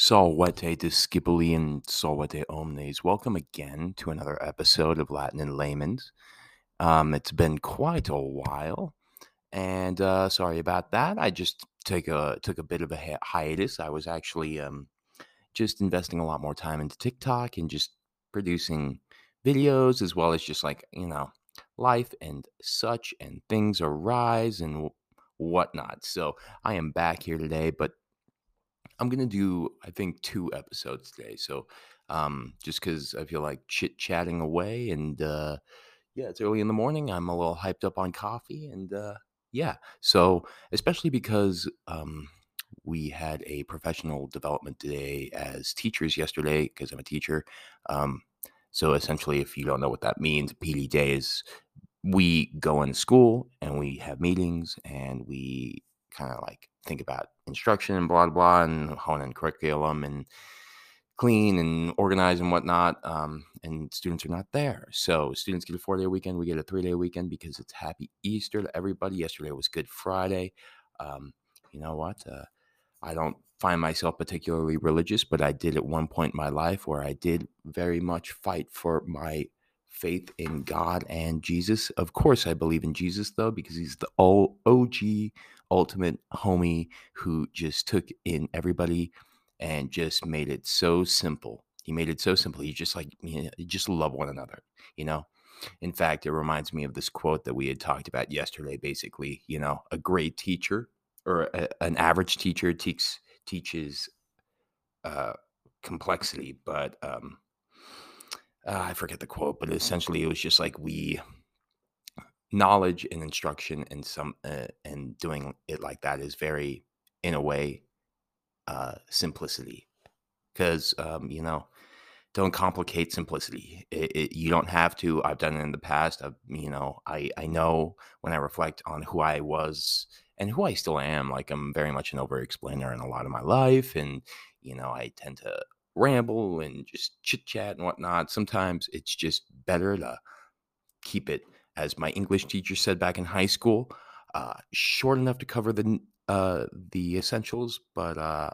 Salvete discipuli and salvete omnes. Welcome again to another episode of Latin in Layman's. Um, it's been quite a while, and uh, sorry about that. I just took a took a bit of a hi- hiatus. I was actually um, just investing a lot more time into TikTok and just producing videos as well as just like you know life and such and things arise and whatnot. So I am back here today, but I'm gonna do I think two episodes today. So um just because I feel like chit chatting away and uh yeah, it's early in the morning. I'm a little hyped up on coffee and uh yeah. So especially because um we had a professional development day as teachers yesterday because I'm a teacher. Um so essentially if you don't know what that means, PD day is we go in school and we have meetings and we kind of like think about instruction and blah blah and hone in curriculum and clean and organize and whatnot. Um, and students are not there, so students get a four day weekend. We get a three day weekend because it's Happy Easter to everybody. Yesterday was Good Friday. Um, you know what? Uh, I don't find myself particularly religious, but I did at one point in my life where I did very much fight for my faith in God and Jesus. Of course, I believe in Jesus though, because he's the OG ultimate homie who just took in everybody and just made it so simple. He made it so simple. He just like you know, just love one another, you know. In fact, it reminds me of this quote that we had talked about yesterday. Basically, you know, a great teacher or a, an average teacher teach, teaches uh, complexity, but um, uh, I forget the quote, but essentially it was just like we knowledge and instruction and some uh, and doing it like that is very in a way uh simplicity. Because um you know don't complicate simplicity. It, it, you don't have to. I've done it in the past. I've, you know i i know when i reflect on who i was and who i still am like i'm very much an over explainer in a lot of my life and you know i tend to ramble and just chit chat and whatnot. Sometimes it's just better to keep it as my English teacher said back in high school, uh, short enough to cover the uh, the essentials, but uh,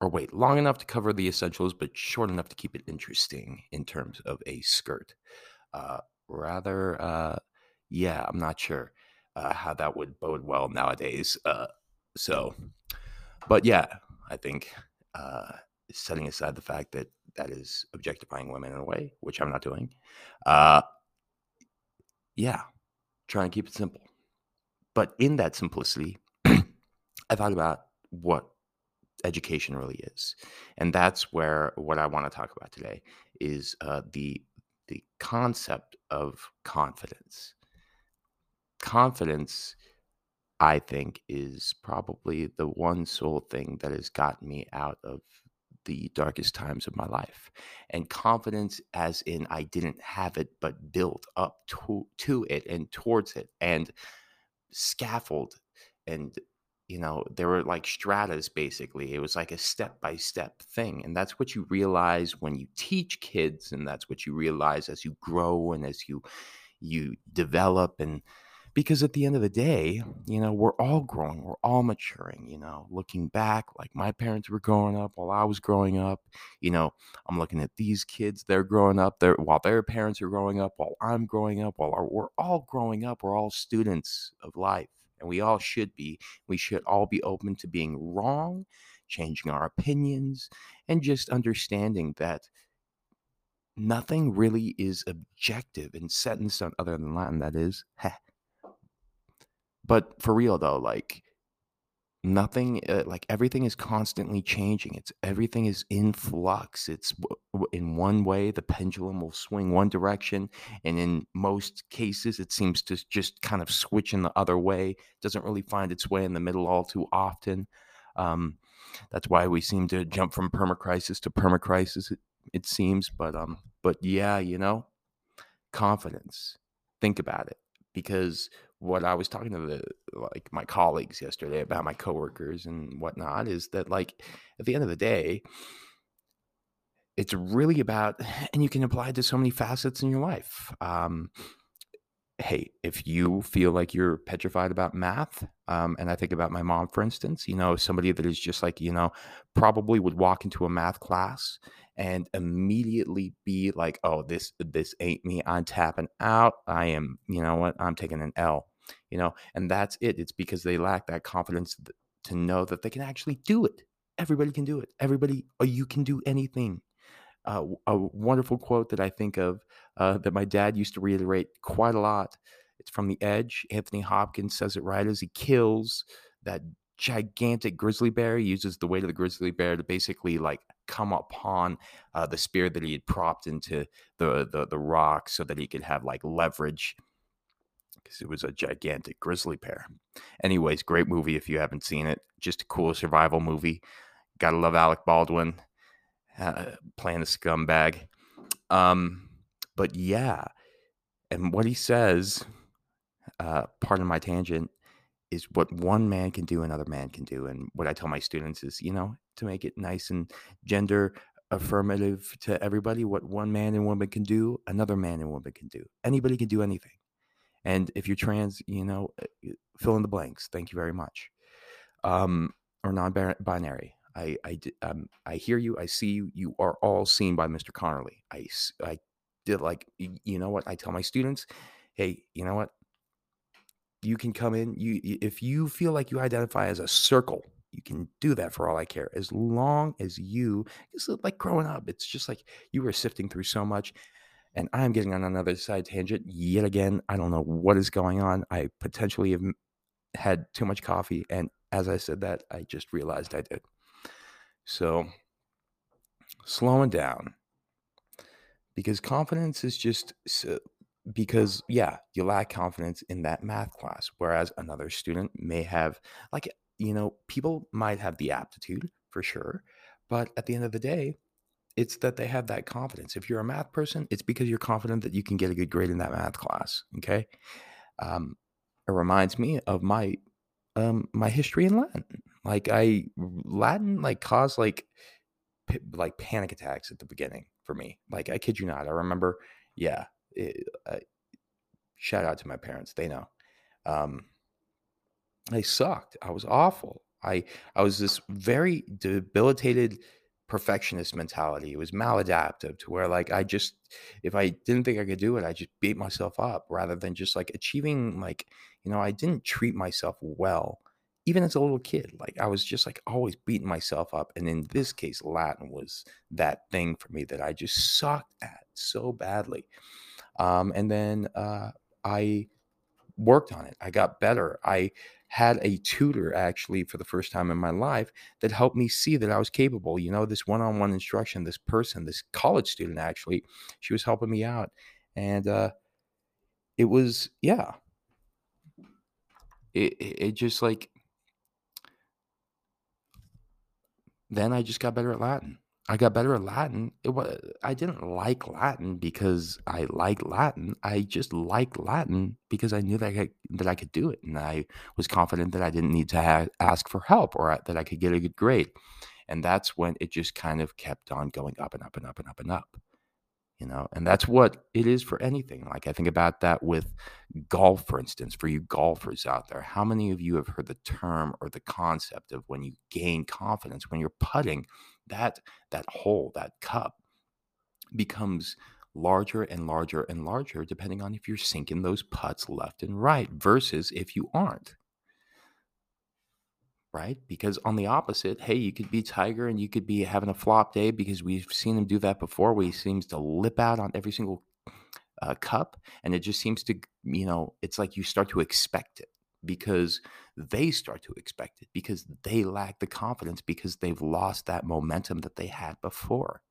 or wait, long enough to cover the essentials, but short enough to keep it interesting in terms of a skirt. Uh, rather, uh, yeah, I'm not sure uh, how that would bode well nowadays. So, but yeah, I think setting aside the fact that that is objectifying women in a way, which I'm not doing. Yeah, try and keep it simple. But in that simplicity, I thought about what education really is, and that's where what I want to talk about today is uh, the the concept of confidence. Confidence, I think, is probably the one sole thing that has gotten me out of the darkest times of my life. And confidence, as in I didn't have it, but built up to, to it and towards it and scaffold. And, you know, there were like stratas basically. It was like a step by step thing. And that's what you realize when you teach kids. And that's what you realize as you grow and as you you develop and because at the end of the day, you know, we're all growing, we're all maturing, you know, looking back like my parents were growing up while I was growing up, you know, I'm looking at these kids, they're growing up there while their parents are growing up, while I'm growing up, while our, we're all growing up, we're all students of life and we all should be. We should all be open to being wrong, changing our opinions and just understanding that nothing really is objective and set in stone other than Latin that is but for real though, like nothing uh, like everything is constantly changing. It's everything is in flux. It's in one way the pendulum will swing one direction and in most cases it seems to just kind of switch in the other way. Doesn't really find its way in the middle all too often. Um, that's why we seem to jump from permacrisis to permacrisis it, it seems. But um but yeah you know confidence. Think about it. Because what I was talking to the like my colleagues yesterday about my coworkers and whatnot is that like at the end of the day, it's really about and you can apply it to so many facets in your life. Um, hey, if you feel like you're petrified about math, um, and I think about my mom, for instance, you know, somebody that is just like, you know, probably would walk into a math class and immediately be like, oh, this this ain't me. I'm tapping out. I am, you know what? I'm taking an L. You know, and that's it. It's because they lack that confidence to know that they can actually do it. Everybody can do it. Everybody, or you can do anything uh, a wonderful quote that I think of uh, that my dad used to reiterate quite a lot. It's from The Edge. Anthony Hopkins says it right as he kills that gigantic grizzly bear. He uses the weight of the grizzly bear to basically like come upon uh, the spear that he had propped into the, the the rock so that he could have like leverage because it was a gigantic grizzly bear. Anyways, great movie if you haven't seen it. Just a cool survival movie. Gotta love Alec Baldwin uh, playing a scumbag. Um, but yeah, and what he says, uh, part of my tangent, is what one man can do, another man can do. And what I tell my students is, you know, to make it nice and gender affirmative to everybody, what one man and woman can do, another man and woman can do. Anybody can do anything. And if you're trans, you know, uh, fill in the blanks. Thank you very much. Um, or non-binary. I I um, I hear you. I see you. You are all seen by Mr. Connerly. I I did like you know what I tell my students, hey, you know what? You can come in. You if you feel like you identify as a circle, you can do that for all I care. As long as you, it's like growing up. It's just like you were sifting through so much. And I'm getting on another side tangent yet again. I don't know what is going on. I potentially have had too much coffee. And as I said that, I just realized I did. So slowing down because confidence is just because yeah you lack confidence in that math class whereas another student may have like you know people might have the aptitude for sure but at the end of the day it's that they have that confidence if you're a math person it's because you're confident that you can get a good grade in that math class okay um, it reminds me of my um, my history in latin like I Latin like caused like p- like panic attacks at the beginning for me. Like I kid you not. I remember, yeah. It, uh, shout out to my parents. They know. Um, I sucked. I was awful. I I was this very debilitated perfectionist mentality. It was maladaptive to where like I just if I didn't think I could do it, I just beat myself up rather than just like achieving like, you know, I didn't treat myself well even as a little kid, like I was just like always beating myself up. And in this case, Latin was that thing for me that I just sucked at so badly. Um, and then uh, I worked on it. I got better. I had a tutor actually for the first time in my life that helped me see that I was capable. You know, this one on one instruction, this person, this college student actually, she was helping me out. And uh, it was, yeah. It, it, it just like then I just got better at Latin. I got better at Latin. It was I didn't like Latin because I like Latin. I just liked Latin because I knew that I could, that I could do it, and I was confident that I didn't need to ha- ask for help or that I could get a good grade. And that's when it just kind of kept on going up and up and up and up and up you know and that's what it is for anything like i think about that with golf for instance for you golfers out there how many of you have heard the term or the concept of when you gain confidence when you're putting that that hole that cup becomes larger and larger and larger depending on if you're sinking those putts left and right versus if you aren't right? Because on the opposite, hey, you could be Tiger and you could be having a flop day because we've seen him do that before where he seems to lip out on every single uh, cup. And it just seems to, you know, it's like you start to expect it because they start to expect it because they lack the confidence because they've lost that momentum that they had before.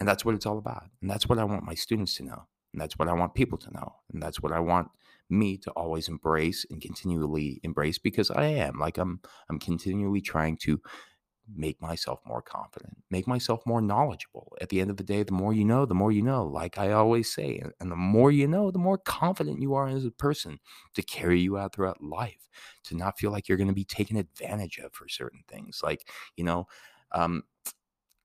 And that's what it's all about. And that's what I want my students to know. And that's what I want people to know. And that's what I want me to always embrace and continually embrace because I am like I'm I'm continually trying to make myself more confident, make myself more knowledgeable. At the end of the day, the more you know, the more you know, like I always say. And the more you know, the more confident you are as a person to carry you out throughout life, to not feel like you're going to be taken advantage of for certain things. Like, you know, um,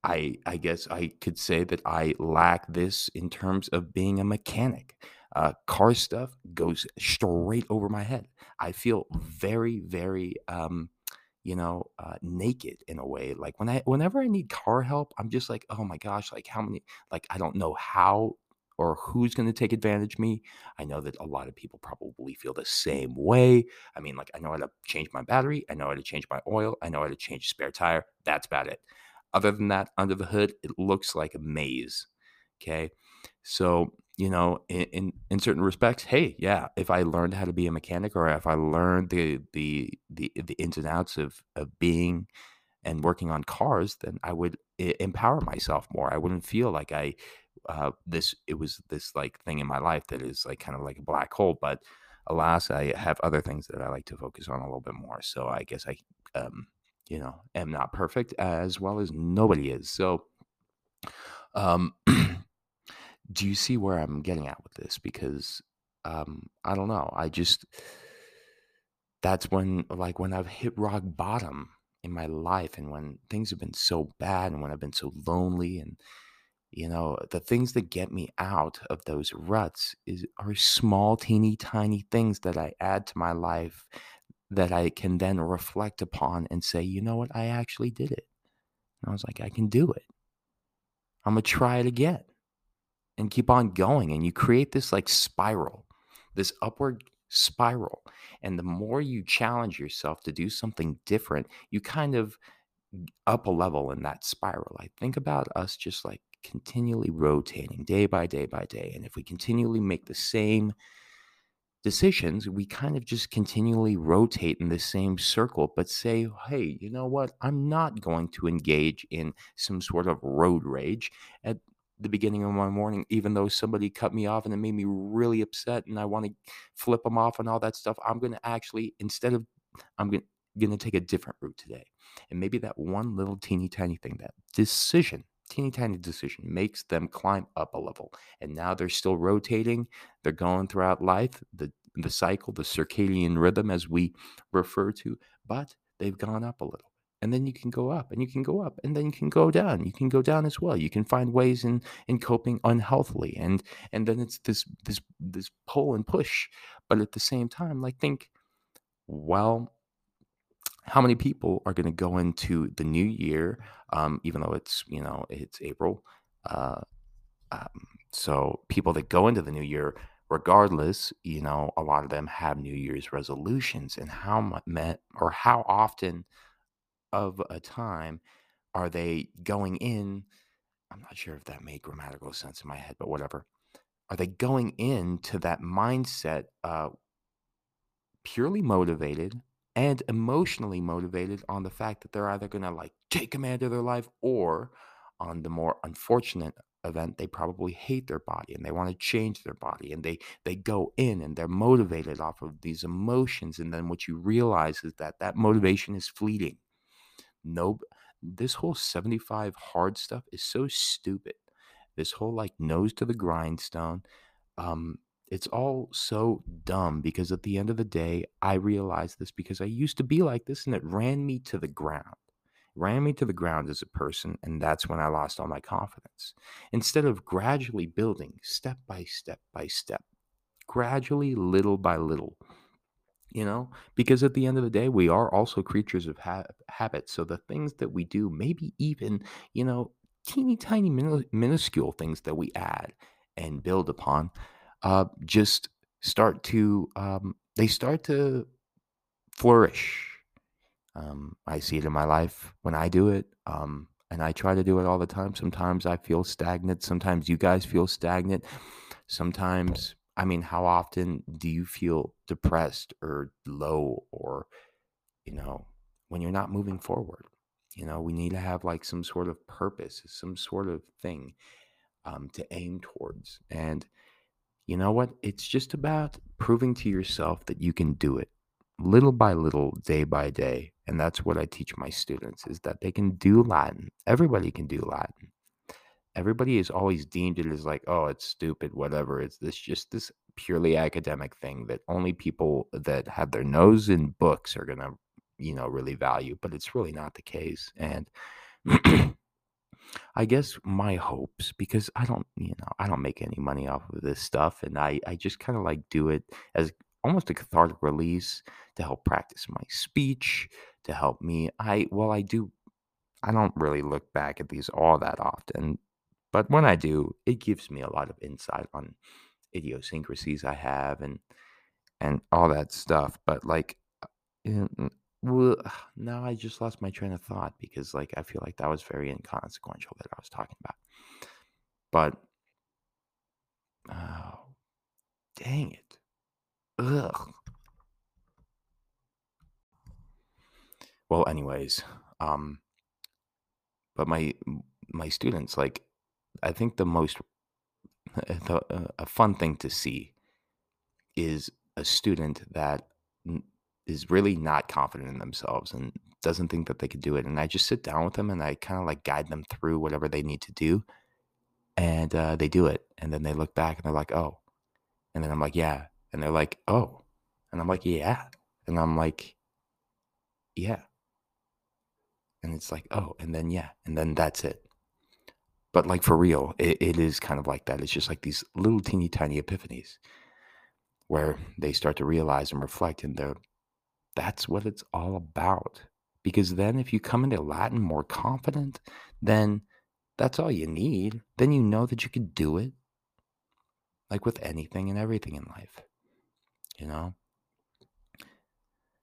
I I guess I could say that I lack this in terms of being a mechanic. uh, car stuff goes straight over my head. I feel very, very, um, you know, uh, naked in a way. Like when I, whenever I need car help, I'm just like, oh my gosh, like how many, like I don't know how or who's going to take advantage of me. I know that a lot of people probably feel the same way. I mean, like I know how to change my battery, I know how to change my oil, I know how to change a spare tire. That's about it. Other than that, under the hood, it looks like a maze. Okay. So, you know, in, in, in certain respects, hey, yeah, if I learned how to be a mechanic or if I learned the the the, the ins and outs of, of being and working on cars, then I would empower myself more. I wouldn't feel like I uh, this it was this like thing in my life that is like kind of like a black hole. But alas, I have other things that I like to focus on a little bit more. So I guess I um, you know am not perfect as well as nobody is. So um do you see where I'm getting at with this? Because um, I don't know. I just that's when like when I've hit rock bottom in my life and when things have been so bad and when I've been so lonely and you know the things that get me out of those ruts is are small teeny tiny things that I add to my life that I can then reflect upon and say, you know what, I actually did it. And I was like, I can do it. I'm gonna try it again and keep on going. And you create this like spiral, this upward spiral. And the more you challenge yourself to do something different, you kind of up a level in that spiral. I think about us just like continually rotating day by day by day. And if we continually make the same decisions, we kind of just continually rotate in the same circle, but say, hey, you know what? I'm not going to engage in some sort of road rage. At the beginning of my morning, even though somebody cut me off and it made me really upset and I want to flip them off and all that stuff, I'm going to actually, instead of, I'm going to take a different route today. And maybe that one little teeny tiny thing, that decision, teeny tiny decision makes them climb up a level. And now they're still rotating. They're going throughout life, the, the cycle, the circadian rhythm, as we refer to, but they've gone up a little and then you can go up and you can go up and then you can go down. You can go down as well. You can find ways in in coping unhealthily and and then it's this this this pull and push. But at the same time like think well how many people are going to go into the new year um, even though it's you know it's april uh, um, so people that go into the new year regardless you know a lot of them have new year's resolutions and how much or how often of a time are they going in? I'm not sure if that made grammatical sense in my head, but whatever. Are they going into that mindset uh, purely motivated and emotionally motivated on the fact that they're either going to like take command of their life or on the more unfortunate event they probably hate their body and they want to change their body and they they go in and they're motivated off of these emotions and then what you realize is that that motivation is fleeting no this whole 75 hard stuff is so stupid. This whole like nose to the grindstone um it's all so dumb because at the end of the day i realized this because i used to be like this and it ran me to the ground. Ran me to the ground as a person and that's when i lost all my confidence. Instead of gradually building step by step by step gradually little by little you know? Because at the end of the day we are also creatures of ha- habit so the things that we do maybe even you know teeny tiny min- minuscule things that we add and build upon uh, just start to um, they start to flourish. Um, i see it in my life when i do it um, and i try to do it all the time. Sometimes i feel stagnant. Sometimes you guys feel stagnant. Sometimes I mean, how often do you feel depressed or low or, you know, when you're not moving forward? You know, we need to have like some sort of purpose, some sort of thing um, to aim towards. And you know what? It's just about proving to yourself that you can do it little by little, day by day. And that's what I teach my students is that they can do Latin. Everybody can do Latin everybody has always deemed it as like, oh, it's stupid, whatever. It's this just this purely academic thing that only people that have their nose in books are gonna, you know, really value. But it's really not the case. And I guess my hopes, because I don't, you know, I don't make any money off of this stuff, and I, I just kind of like do it as almost a cathartic release to help practice my speech, to help me. I, well, I do, I don't really look back at these all that often, but when I do, it gives me a lot of insight on idiosyncrasies I have and, and all that stuff. But like, uh, well, now I just lost my train of thought because, like, I feel like that was very inconsequential that I was talking about. But, oh, dang it. Ugh. Well, anyways, um, but my my students, like, I think the most the, uh, a fun thing to see is a student that is really not confident in themselves and doesn't think that they could do it. And I just sit down with them and I kind of like guide them through whatever they need to do. And uh, they do it. And then they look back and they're like, oh. And then I'm like, yeah. And they're like, oh. And I'm like, yeah. And I'm like, yeah. And it's like, oh. And then, yeah. And then that's it. But like for real, it, it is kind of like that. It's just like these little teeny tiny epiphanies where they start to realize and reflect and they're that's what it's all about. Because then, if you come into Latin more confident, then that's all you need. Then you know that you could do it. Like with anything and everything in life, you know?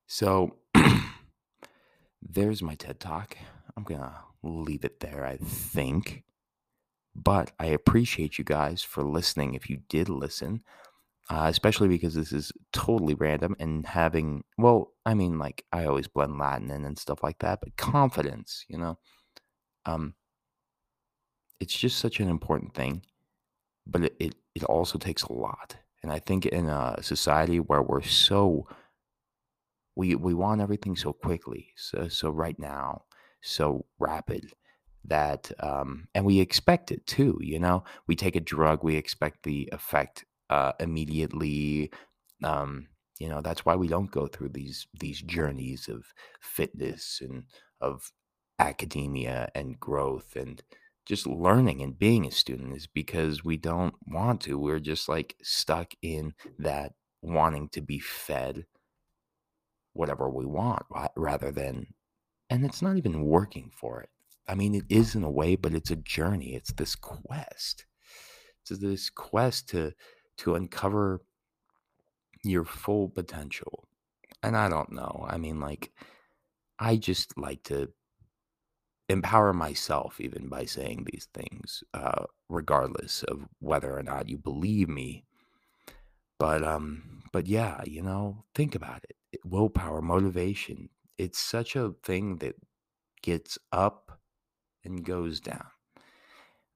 So there's my TED Talk. I'm going to leave it there, I think. But I appreciate you guys for listening. If you did listen, uh, especially because this is totally random and having well i mean like i always blend latin in and stuff like that but confidence you know um it's just such an important thing but it, it, it also takes a lot and i think in a society where we're so we we want everything so quickly so so right now so rapid that um and we expect it too you know we take a drug we expect the effect uh, immediately. Um, you know, that's why we don't go through these these journeys of fitness and of academia and growth and just learning and being a student is because we don't want to. We're just like stuck in that wanting to be fed whatever we want rather than, and it's not even working for it. I mean, it is in a way, but it's a journey. It's this quest. It's this quest to to uncover your full potential. And I don't know. I mean, like, I just like to empower myself even by saying these things, uh, regardless of whether or not you believe me. But, um, but yeah, you know, think about it. willpower, motivation, it's such a thing that gets up and goes down.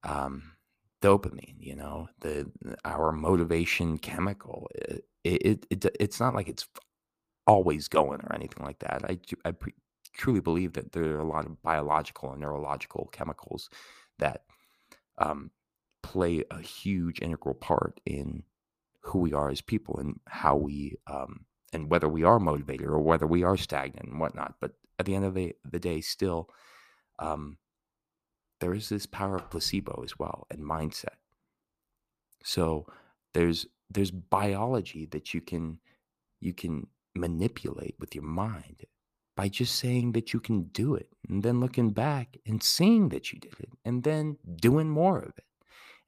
Um, dopamine you know the our motivation chemical it, it, it it's not like it's always going or anything like that i i pre- truly believe that there are a lot of biological and neurological chemicals that um, play a huge integral part in who we are as people and how we um, and whether we are motivated or whether we are stagnant and whatnot but at the end of the, the day still um, there is this power of placebo as well and mindset. So there's there's biology that you can you can manipulate with your mind by just saying that you can do it and then looking back and seeing that you did it and then doing more of it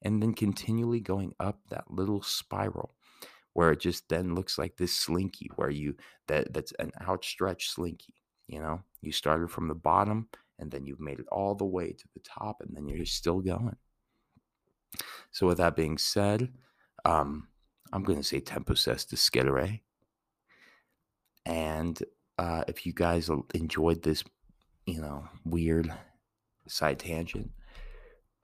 and then continually going up that little spiral where it just then looks like this slinky where you that that's an outstretched slinky you know you started from the bottom and then you've made it all the way to the top and then you're still going so with that being said um, i'm going to say tempus est discedere and uh, if you guys enjoyed this you know weird side tangent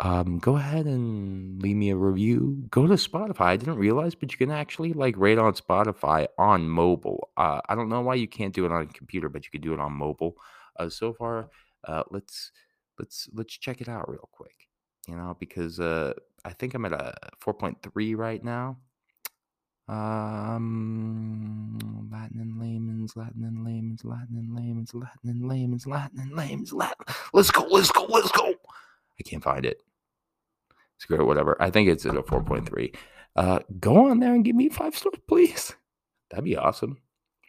um, go ahead and leave me a review. Go to Spotify. I didn't realize, but you can actually like rate on Spotify on mobile. Uh, I don't know why you can't do it on a computer, but you can do it on mobile. Uh, so far, uh, let's let's let's check it out real quick. You know, because uh, I think I'm at a 4.3 right now. Um, Latin and layman's, Latin and layman's, Latin and layman's, Latin and layman's, Latin and layman's, Latin. Let's go, let's go, let's go. I can't find it. Screw it, whatever. I think it's at a 4.3. Uh, go on there and give me five stars, please. That'd be awesome.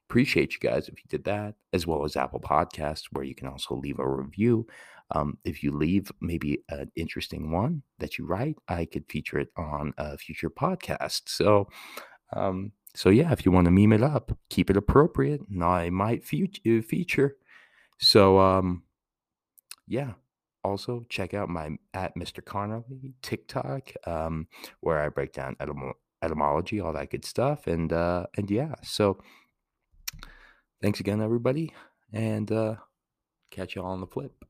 Appreciate you guys if you did that, as well as Apple Podcasts, where you can also leave a review. Um, if you leave maybe an interesting one that you write, I could feature it on a future podcast. So, um, so yeah, if you want to meme it up, keep it appropriate, and I might fe- feature. So, um, yeah. Also, check out my at Mr. Connerly TikTok, um, where I break down etym- etymology, all that good stuff, and uh, and yeah. So, thanks again, everybody, and uh, catch you all on the flip.